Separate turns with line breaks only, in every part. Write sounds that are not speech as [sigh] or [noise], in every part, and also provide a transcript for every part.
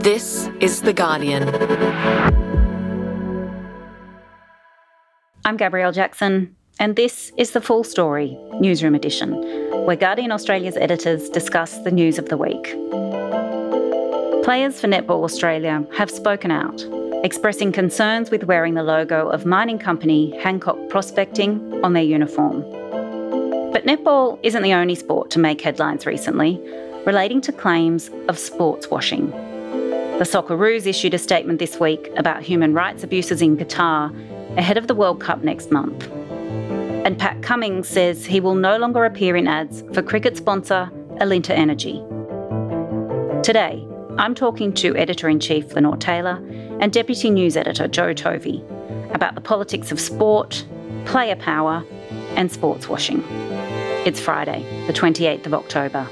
This is The Guardian.
I'm Gabrielle Jackson, and this is the full story, Newsroom Edition, where Guardian Australia's editors discuss the news of the week. Players for Netball Australia have spoken out, expressing concerns with wearing the logo of mining company Hancock Prospecting on their uniform. But netball isn't the only sport to make headlines recently, relating to claims of sports washing. The Socceroos issued a statement this week about human rights abuses in Qatar ahead of the World Cup next month. And Pat Cummins says he will no longer appear in ads for cricket sponsor Alinta Energy. Today, I'm talking to Editor in Chief Lenore Taylor and Deputy News Editor Jo Tovey about the politics of sport, player power, and sports washing. It's Friday, the 28th of October.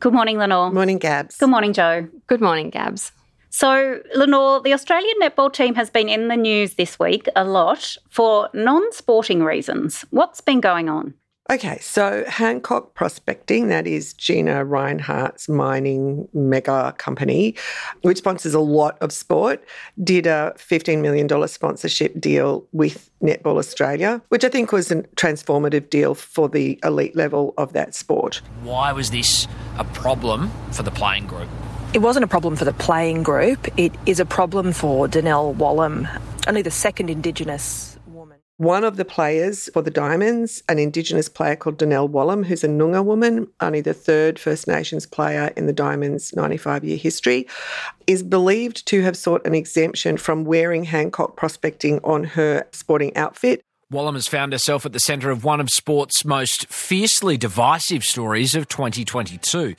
Good morning, Lenore.
Morning, Gabs.
Good morning, Joe.
Good morning, Gabs.
So, Lenore, the Australian netball team has been in the news this week a lot for non sporting reasons. What's been going on?
Okay, so Hancock Prospecting, that is Gina Rinehart's mining mega company, which sponsors a lot of sport, did a $15 million sponsorship deal with Netball Australia, which I think was a transformative deal for the elite level of that sport.
Why was this a problem for the playing group?
It wasn't a problem for the playing group. It is a problem for Donnell Wallam, only the second Indigenous woman.
One of the players for the Diamonds, an Indigenous player called Donnell Wallam, who's a Noongar woman, only the third First Nations player in the Diamonds' 95 year history, is believed to have sought an exemption from wearing Hancock prospecting on her sporting outfit.
Wallam has found herself at the centre of one of sport's most fiercely divisive stories of 2022.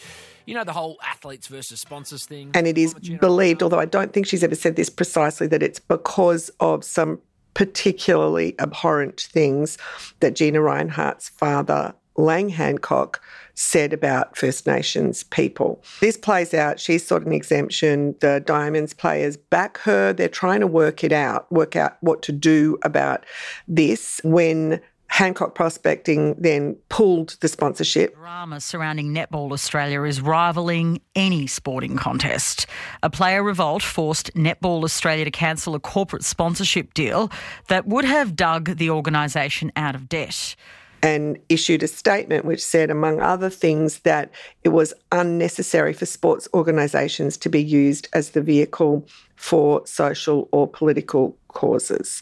You know, the whole athletes versus sponsors thing.
And it is believed, although I don't think she's ever said this precisely, that it's because of some particularly abhorrent things that Gina Rinehart's father, Lang Hancock, said about First Nations people. This plays out. She's sought an exemption. The Diamonds players back her. They're trying to work it out, work out what to do about this when Hancock Prospecting then pulled the sponsorship.
Drama surrounding Netball Australia is rivaling any sporting contest. A player revolt forced Netball Australia to cancel a corporate sponsorship deal that would have dug the organisation out of debt
and issued a statement which said, among other things, that it was unnecessary for sports organisations to be used as the vehicle for social or political causes,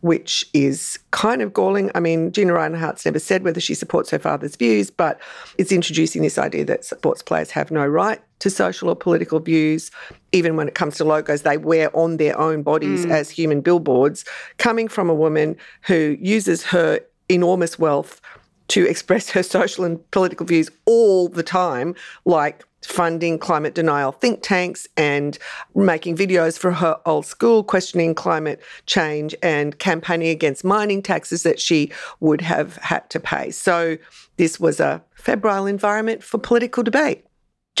which is kind of galling. I mean, Gina Rinehart's never said whether she supports her father's views, but it's introducing this idea that sports players have no right to social or political views, even when it comes to logos they wear on their own bodies mm. as human billboards, coming from a woman who uses her enormous wealth to express her social and political views all the time, like funding climate denial think tanks and making videos for her old school, questioning climate change and campaigning against mining taxes that she would have had to pay. So, this was a febrile environment for political debate.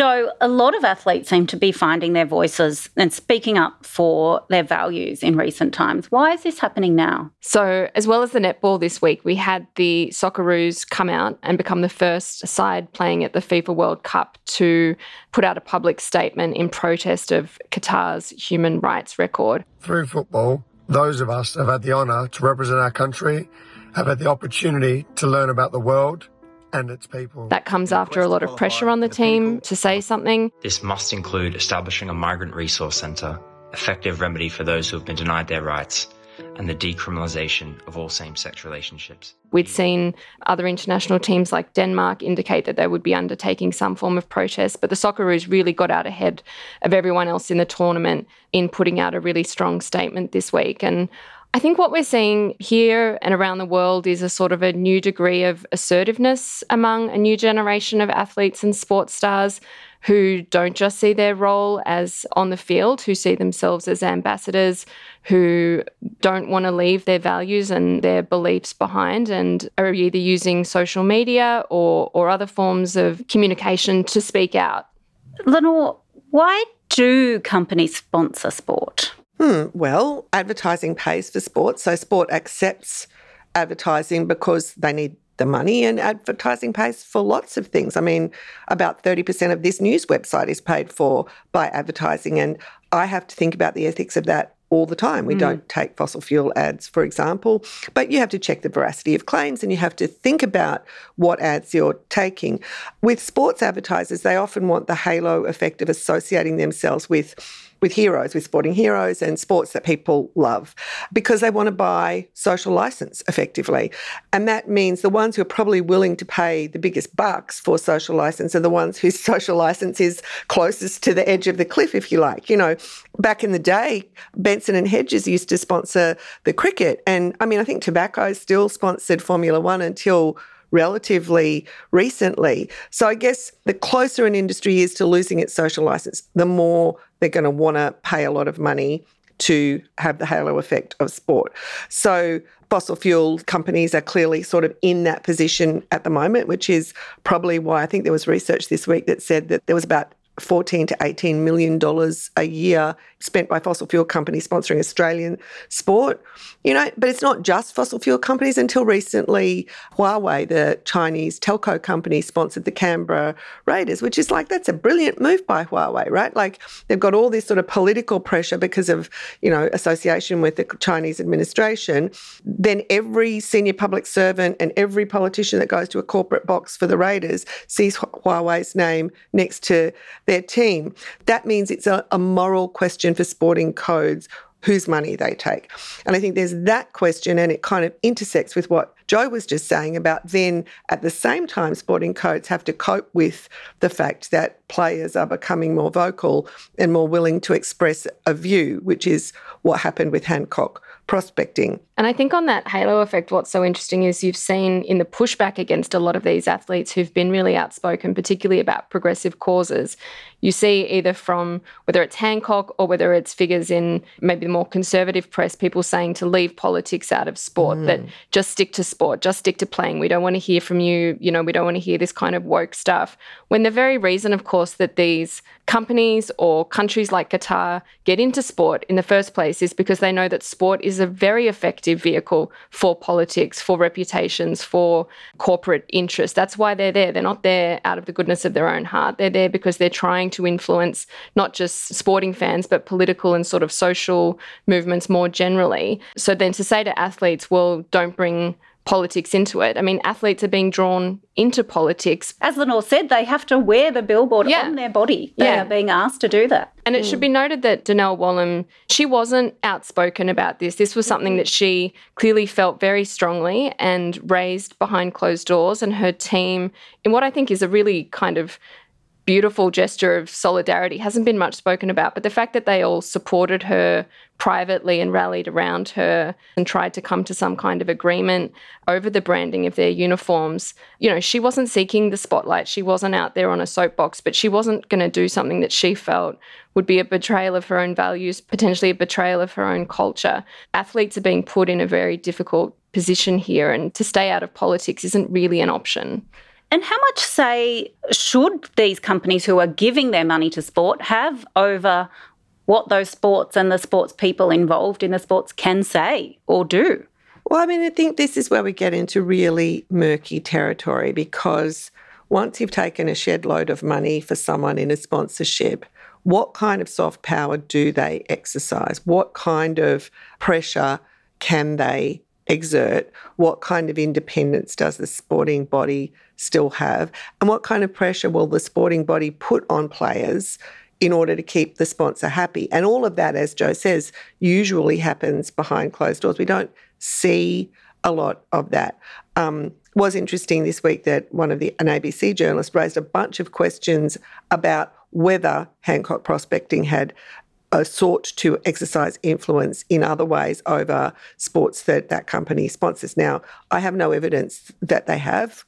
Jo, a lot of athletes seem to be finding their voices and speaking up for their values in recent times. Why is this happening now?
So, as well as the netball this week, we had the Socceroos come out and become the first side playing at the FIFA World Cup to put out a public statement in protest of Qatar's human rights record.
Through football, those of us have had the honour to represent our country, have had the opportunity to learn about the world and its people.
That comes after a lot of pressure on the team to say something.
This must include establishing a migrant resource centre, effective remedy for those who have been denied their rights, and the decriminalisation of all same sex relationships.
We'd seen other international teams like Denmark indicate that they would be undertaking some form of protest, but the Socceroos really got out ahead of everyone else in the tournament in putting out a really strong statement this week. And I think what we're seeing here and around the world is a sort of a new degree of assertiveness among a new generation of athletes and sports stars who don't just see their role as on the field, who see themselves as ambassadors, who don't want to leave their values and their beliefs behind and are either using social media or, or other forms of communication to speak out.
Lenore, why do companies sponsor sport?
Hmm, well, advertising pays for sport, so sport accepts advertising because they need the money and advertising pays for lots of things. I mean, about 30% of this news website is paid for by advertising. And I have to think about the ethics of that all the time. We mm. don't take fossil fuel ads, for example, but you have to check the veracity of claims and you have to think about what ads you're taking. With sports advertisers, they often want the halo effect of associating themselves with with heroes, with sporting heroes and sports that people love because they want to buy social license effectively. And that means the ones who are probably willing to pay the biggest bucks for social license are the ones whose [laughs] social license is closest to the edge of the cliff, if you like. You know, back in the day, Benson and Hedges used to sponsor the cricket. And I mean, I think tobacco still sponsored Formula One until relatively recently. So I guess the closer an industry is to losing its social license, the more they're going to want to pay a lot of money to have the halo effect of sport. So fossil fuel companies are clearly sort of in that position at the moment, which is probably why I think there was research this week that said that there was about 14 to 18 million dollars a year spent by fossil fuel companies sponsoring Australian sport. You know, but it's not just fossil fuel companies. Until recently, Huawei, the Chinese telco company, sponsored the Canberra Raiders, which is like that's a brilliant move by Huawei, right? Like they've got all this sort of political pressure because of, you know, association with the Chinese administration. Then every senior public servant and every politician that goes to a corporate box for the Raiders sees Huawei's name next to their team. That means it's a, a moral question for sporting codes whose money they take. And I think there's that question, and it kind of intersects with what Joe was just saying about then at the same time, sporting codes have to cope with the fact that players are becoming more vocal and more willing to express a view, which is what happened with Hancock prospecting.
And I think on that halo effect, what's so interesting is you've seen in the pushback against a lot of these athletes who've been really outspoken, particularly about progressive causes. You see either from whether it's Hancock or whether it's figures in maybe the more conservative press, people saying to leave politics out of sport, mm. that just stick to sport, just stick to playing. We don't want to hear from you, you know, we don't want to hear this kind of woke stuff. When the very reason, of course, that these companies or countries like Qatar get into sport in the first place is because they know that sport is a very effective vehicle for politics, for reputations, for corporate interests. That's why they're there. They're not there out of the goodness of their own heart. They're there because they're trying to influence not just sporting fans, but political and sort of social movements more generally. So then to say to athletes, well, don't bring politics into it. I mean, athletes are being drawn into politics.
As Lenore said, they have to wear the billboard yeah. on their body. They yeah. are being asked to do that.
And it mm. should be noted that Donnell Wallam, she wasn't outspoken about this. This was something that she clearly felt very strongly and raised behind closed doors. And her team, in what I think is a really kind of beautiful gesture of solidarity hasn't been much spoken about, but the fact that they all supported her privately and rallied around her and tried to come to some kind of agreement over the branding of their uniforms. You know, she wasn't seeking the spotlight. She wasn't out there on a soapbox, but she wasn't going to do something that she felt would be a betrayal of her own values, potentially a betrayal of her own culture. Athletes are being put in a very difficult position here, and to stay out of politics isn't really an option.
And how much say should these companies who are giving their money to sport have over what those sports and the sports people involved in the sports can say or do?
Well, I mean, I think this is where we get into really murky territory because once you've taken a shed load of money for someone in a sponsorship, what kind of soft power do they exercise? What kind of pressure can they exert? What kind of independence does the sporting body still have? And what kind of pressure will the sporting body put on players in order to keep the sponsor happy? And all of that, as Joe says, usually happens behind closed doors. We don't see a lot of that. Um, was interesting this week that one of the an ABC journalist raised a bunch of questions about whether Hancock Prospecting had Uh, sought to exercise influence in other ways over sports that that company sponsors. Now, I have no evidence that they have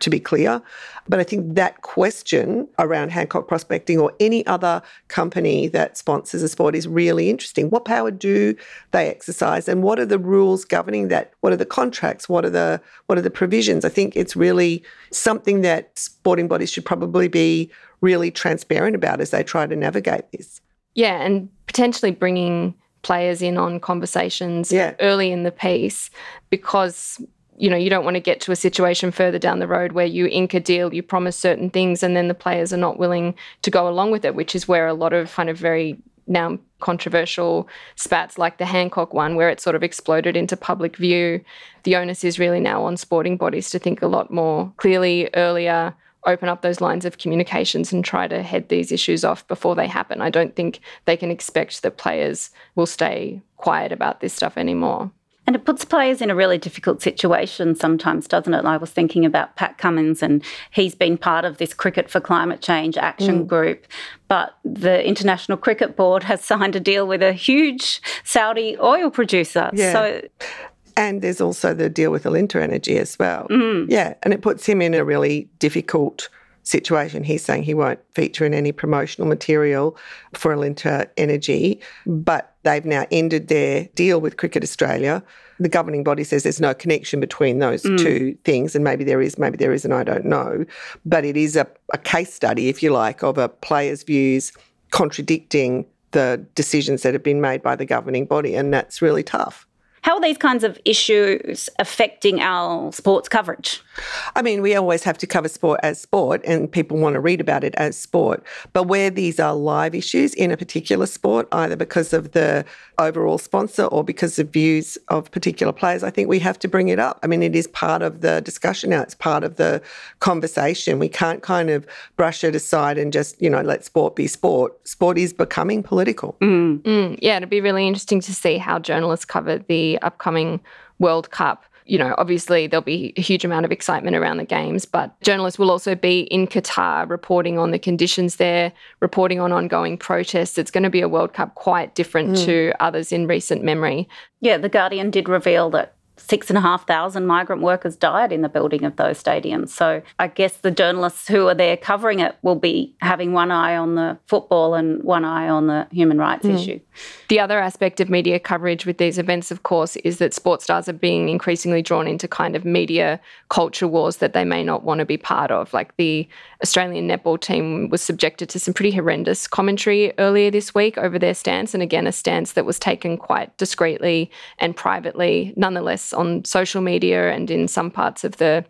to be clear. But I think that question around Hancock Prospecting or any other company that sponsors a sport is really interesting. What power do they exercise and what are the rules governing that? What are the contracts? What are the what are the provisions? I think it's really something that sporting bodies should probably be really transparent about as they try to navigate this.
Yeah, and potentially bringing players in on conversations
Yeah.
early in the piece because you know you don't want to get to a situation further down the road where you ink a deal you promise certain things and then the players are not willing to go along with it which is where a lot of kind of very now controversial spats like the Hancock one where it sort of exploded into public view the onus is really now on sporting bodies to think a lot more clearly earlier open up those lines of communications and try to head these issues off before they happen. I don't think they can expect that players will stay quiet about this stuff anymore.
And it puts players in a really difficult situation sometimes, doesn't it? I was thinking about Pat Cummins, and he's been part of this Cricket for Climate Change action mm. group. But the International Cricket Board has signed a deal with a huge Saudi oil producer.
Yeah.
So
And there's also the deal with Alinta Energy as well. Mm-hmm. Yeah, and it puts him in a really difficult situation. He's saying he won't feature in any promotional material for Alinta Energy, but they've now ended their deal with Cricket Australia. The governing body says there's no connection between those mm. two things, and maybe there is, maybe there isn't, I don't know. But it is a, a case study, if you like, of a player's views contradicting the decisions that have been made by the governing body, and that's really tough.
How are these kinds of issues affecting our sports coverage?
I mean, we always have to cover sport as sport, and people want to read about it as sport. But where these are live issues in a particular sport, either because of the overall sponsor or because of views of particular players, I think we have to bring it up. I mean, it is part of the discussion now, it's part of the conversation. We can't kind of brush it aside and just, you know, let sport be sport. Sport is becoming political.
Mm, yeah, it'd be really interesting to see how journalists cover the upcoming World Cup. You know, obviously there'll be a huge amount of excitement around the games, but journalists will also be in Qatar reporting on the conditions there, reporting on ongoing protests. It's going to be a World Cup quite different mm. to others in recent memory.
Yeah, The Guardian did reveal that six and a half thousand migrant workers died in the building of those stadiums. So I guess the journalists who are there covering it will be having one eye on the football and one eye on the human rights mm. issue.
The other aspect of media coverage with these events, of course, is that sports stars are being increasingly drawn into kind of media culture wars that they may not want to be part of. Like the Australian netball team was subjected to some pretty horrendous commentary earlier this week over their stance, and again, a stance that was taken quite discreetly and privately. Nonetheless, on social media and in some parts of the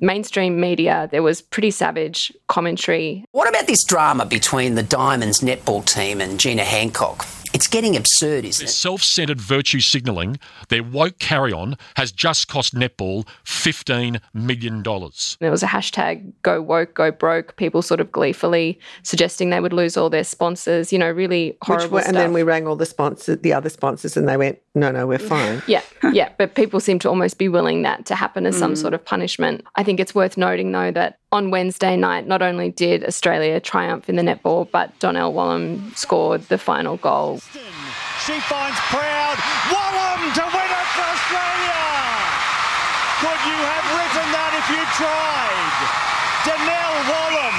mainstream media, there was pretty savage commentary
What about this drama between the Diamonds netball team and Gina Hancock? It's getting absurd, isn't it?
Self centered virtue signalling, their woke carry on, has just cost netball $15 million.
There was a hashtag go woke, go broke, people sort of gleefully suggesting they would lose all their sponsors, you know, really horrible
were,
stuff.
and then we rang all the sponsors, the other sponsors, and they went, "No, no, we're fine."
yeah, [laughs] yeah, but people seem to almost be willing that to happen as some mm. sort of punishment. I think it's worth noting, though, that on Wednesday night, not only did Australia triumph in the netball, but Donnell Wallam scored the final goal.
She finds Proud. Wallam to win it for Australia. Could you have written that if you tried? Donnell Wallam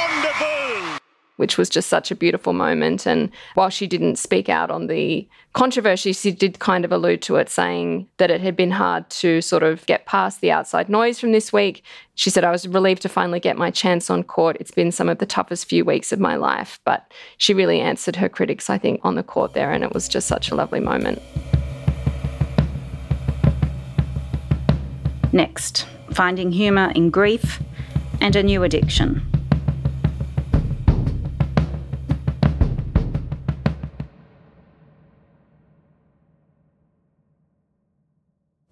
on debut.
Which was just such a beautiful moment. And while she didn't speak out on the controversy, she did kind of allude to it, saying that it had been hard to sort of get past the outside noise from this week. She said, I was relieved to finally get my chance on court. It's been some of the toughest few weeks of my life. But she really answered her critics, I think, on the court there. And it was just such a lovely moment.
Next, finding humour in grief and a new addiction.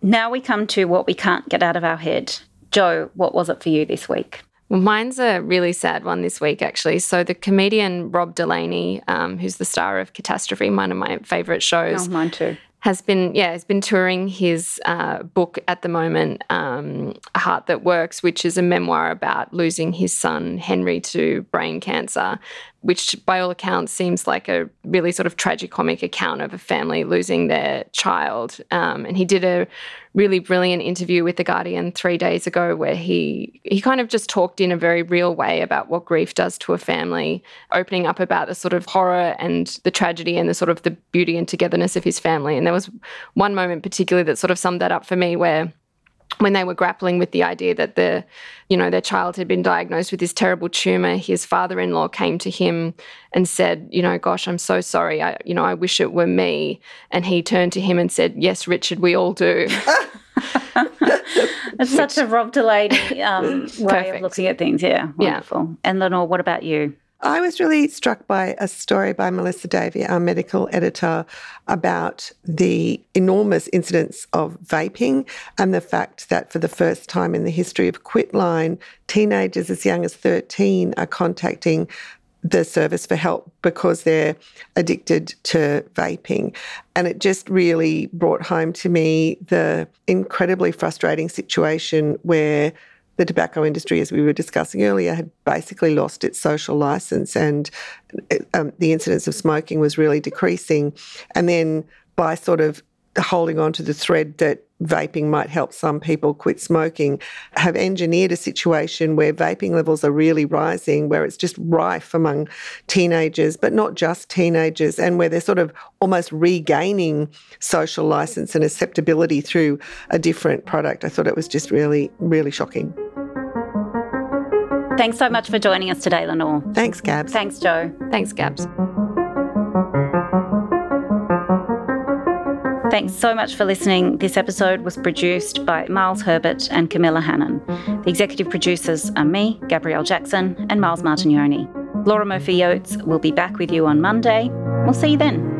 Now we come to what we can't get out of our head. Joe, what was it for you this week?
Well, mine's a really sad one this week, actually. So, the comedian Rob Delaney, um, who's the star of Catastrophe, one of my favourite shows,
Oh, mine too.
has been yeah has been touring his uh, book at the moment um, a heart that works which is a memoir about losing his son henry to brain cancer which by all accounts seems like a really sort of tragicomic account of a family losing their child. Um, and he did a really brilliant interview with the guardian three days ago where he he kind of just talked in a very real way about what grief does to a family opening up about the sort of horror and the tragedy and the sort of the beauty and togetherness of his family. And there was one moment particularly that sort of summed that up for me where when they were grappling with the idea that the you know their child had been diagnosed with this terrible tumor his father-in-law came to him and said you know gosh i'm so sorry. I you know i wish it were me. And he turned to him and said yes richard we all do. [laughs]
It's such a rob delaney um, way
Perfect.
of looking at things. Yeah. wonderful. And lenore what about you
I was really struck by a story by Melissa Davey, our medical editor, about the enormous incidence of vaping and the fact that for the first time in the history of Quitline, teenagers as young as 13 are contacting the service for help because they're addicted to vaping. And it just really brought home to me the incredibly frustrating situation where the tobacco industry, as we were discussing earlier, had basically lost its social license and um, the incidence of smoking was really decreasing. And then by sort of holding on to the thread that vaping might help some people quit smoking, have engineered a situation where vaping levels are really rising, where it's just rife among teenagers, but not just teenagers, and where they're sort of almost regaining social license and acceptability through a different product. I thought it was just really, really shocking.
Thanks so much for joining us today, Lenore.
Thanks, Gabs.
Thanks, Joe.
Thanks, Gabs.
Thanks so much for listening. This episode was produced by Miles Herbert and Camilla Hannon. The executive producers are me, Gabrielle Jackson, and Miles Martignoni. Laura Murphy Oates will be back with you on Monday. We'll see you then.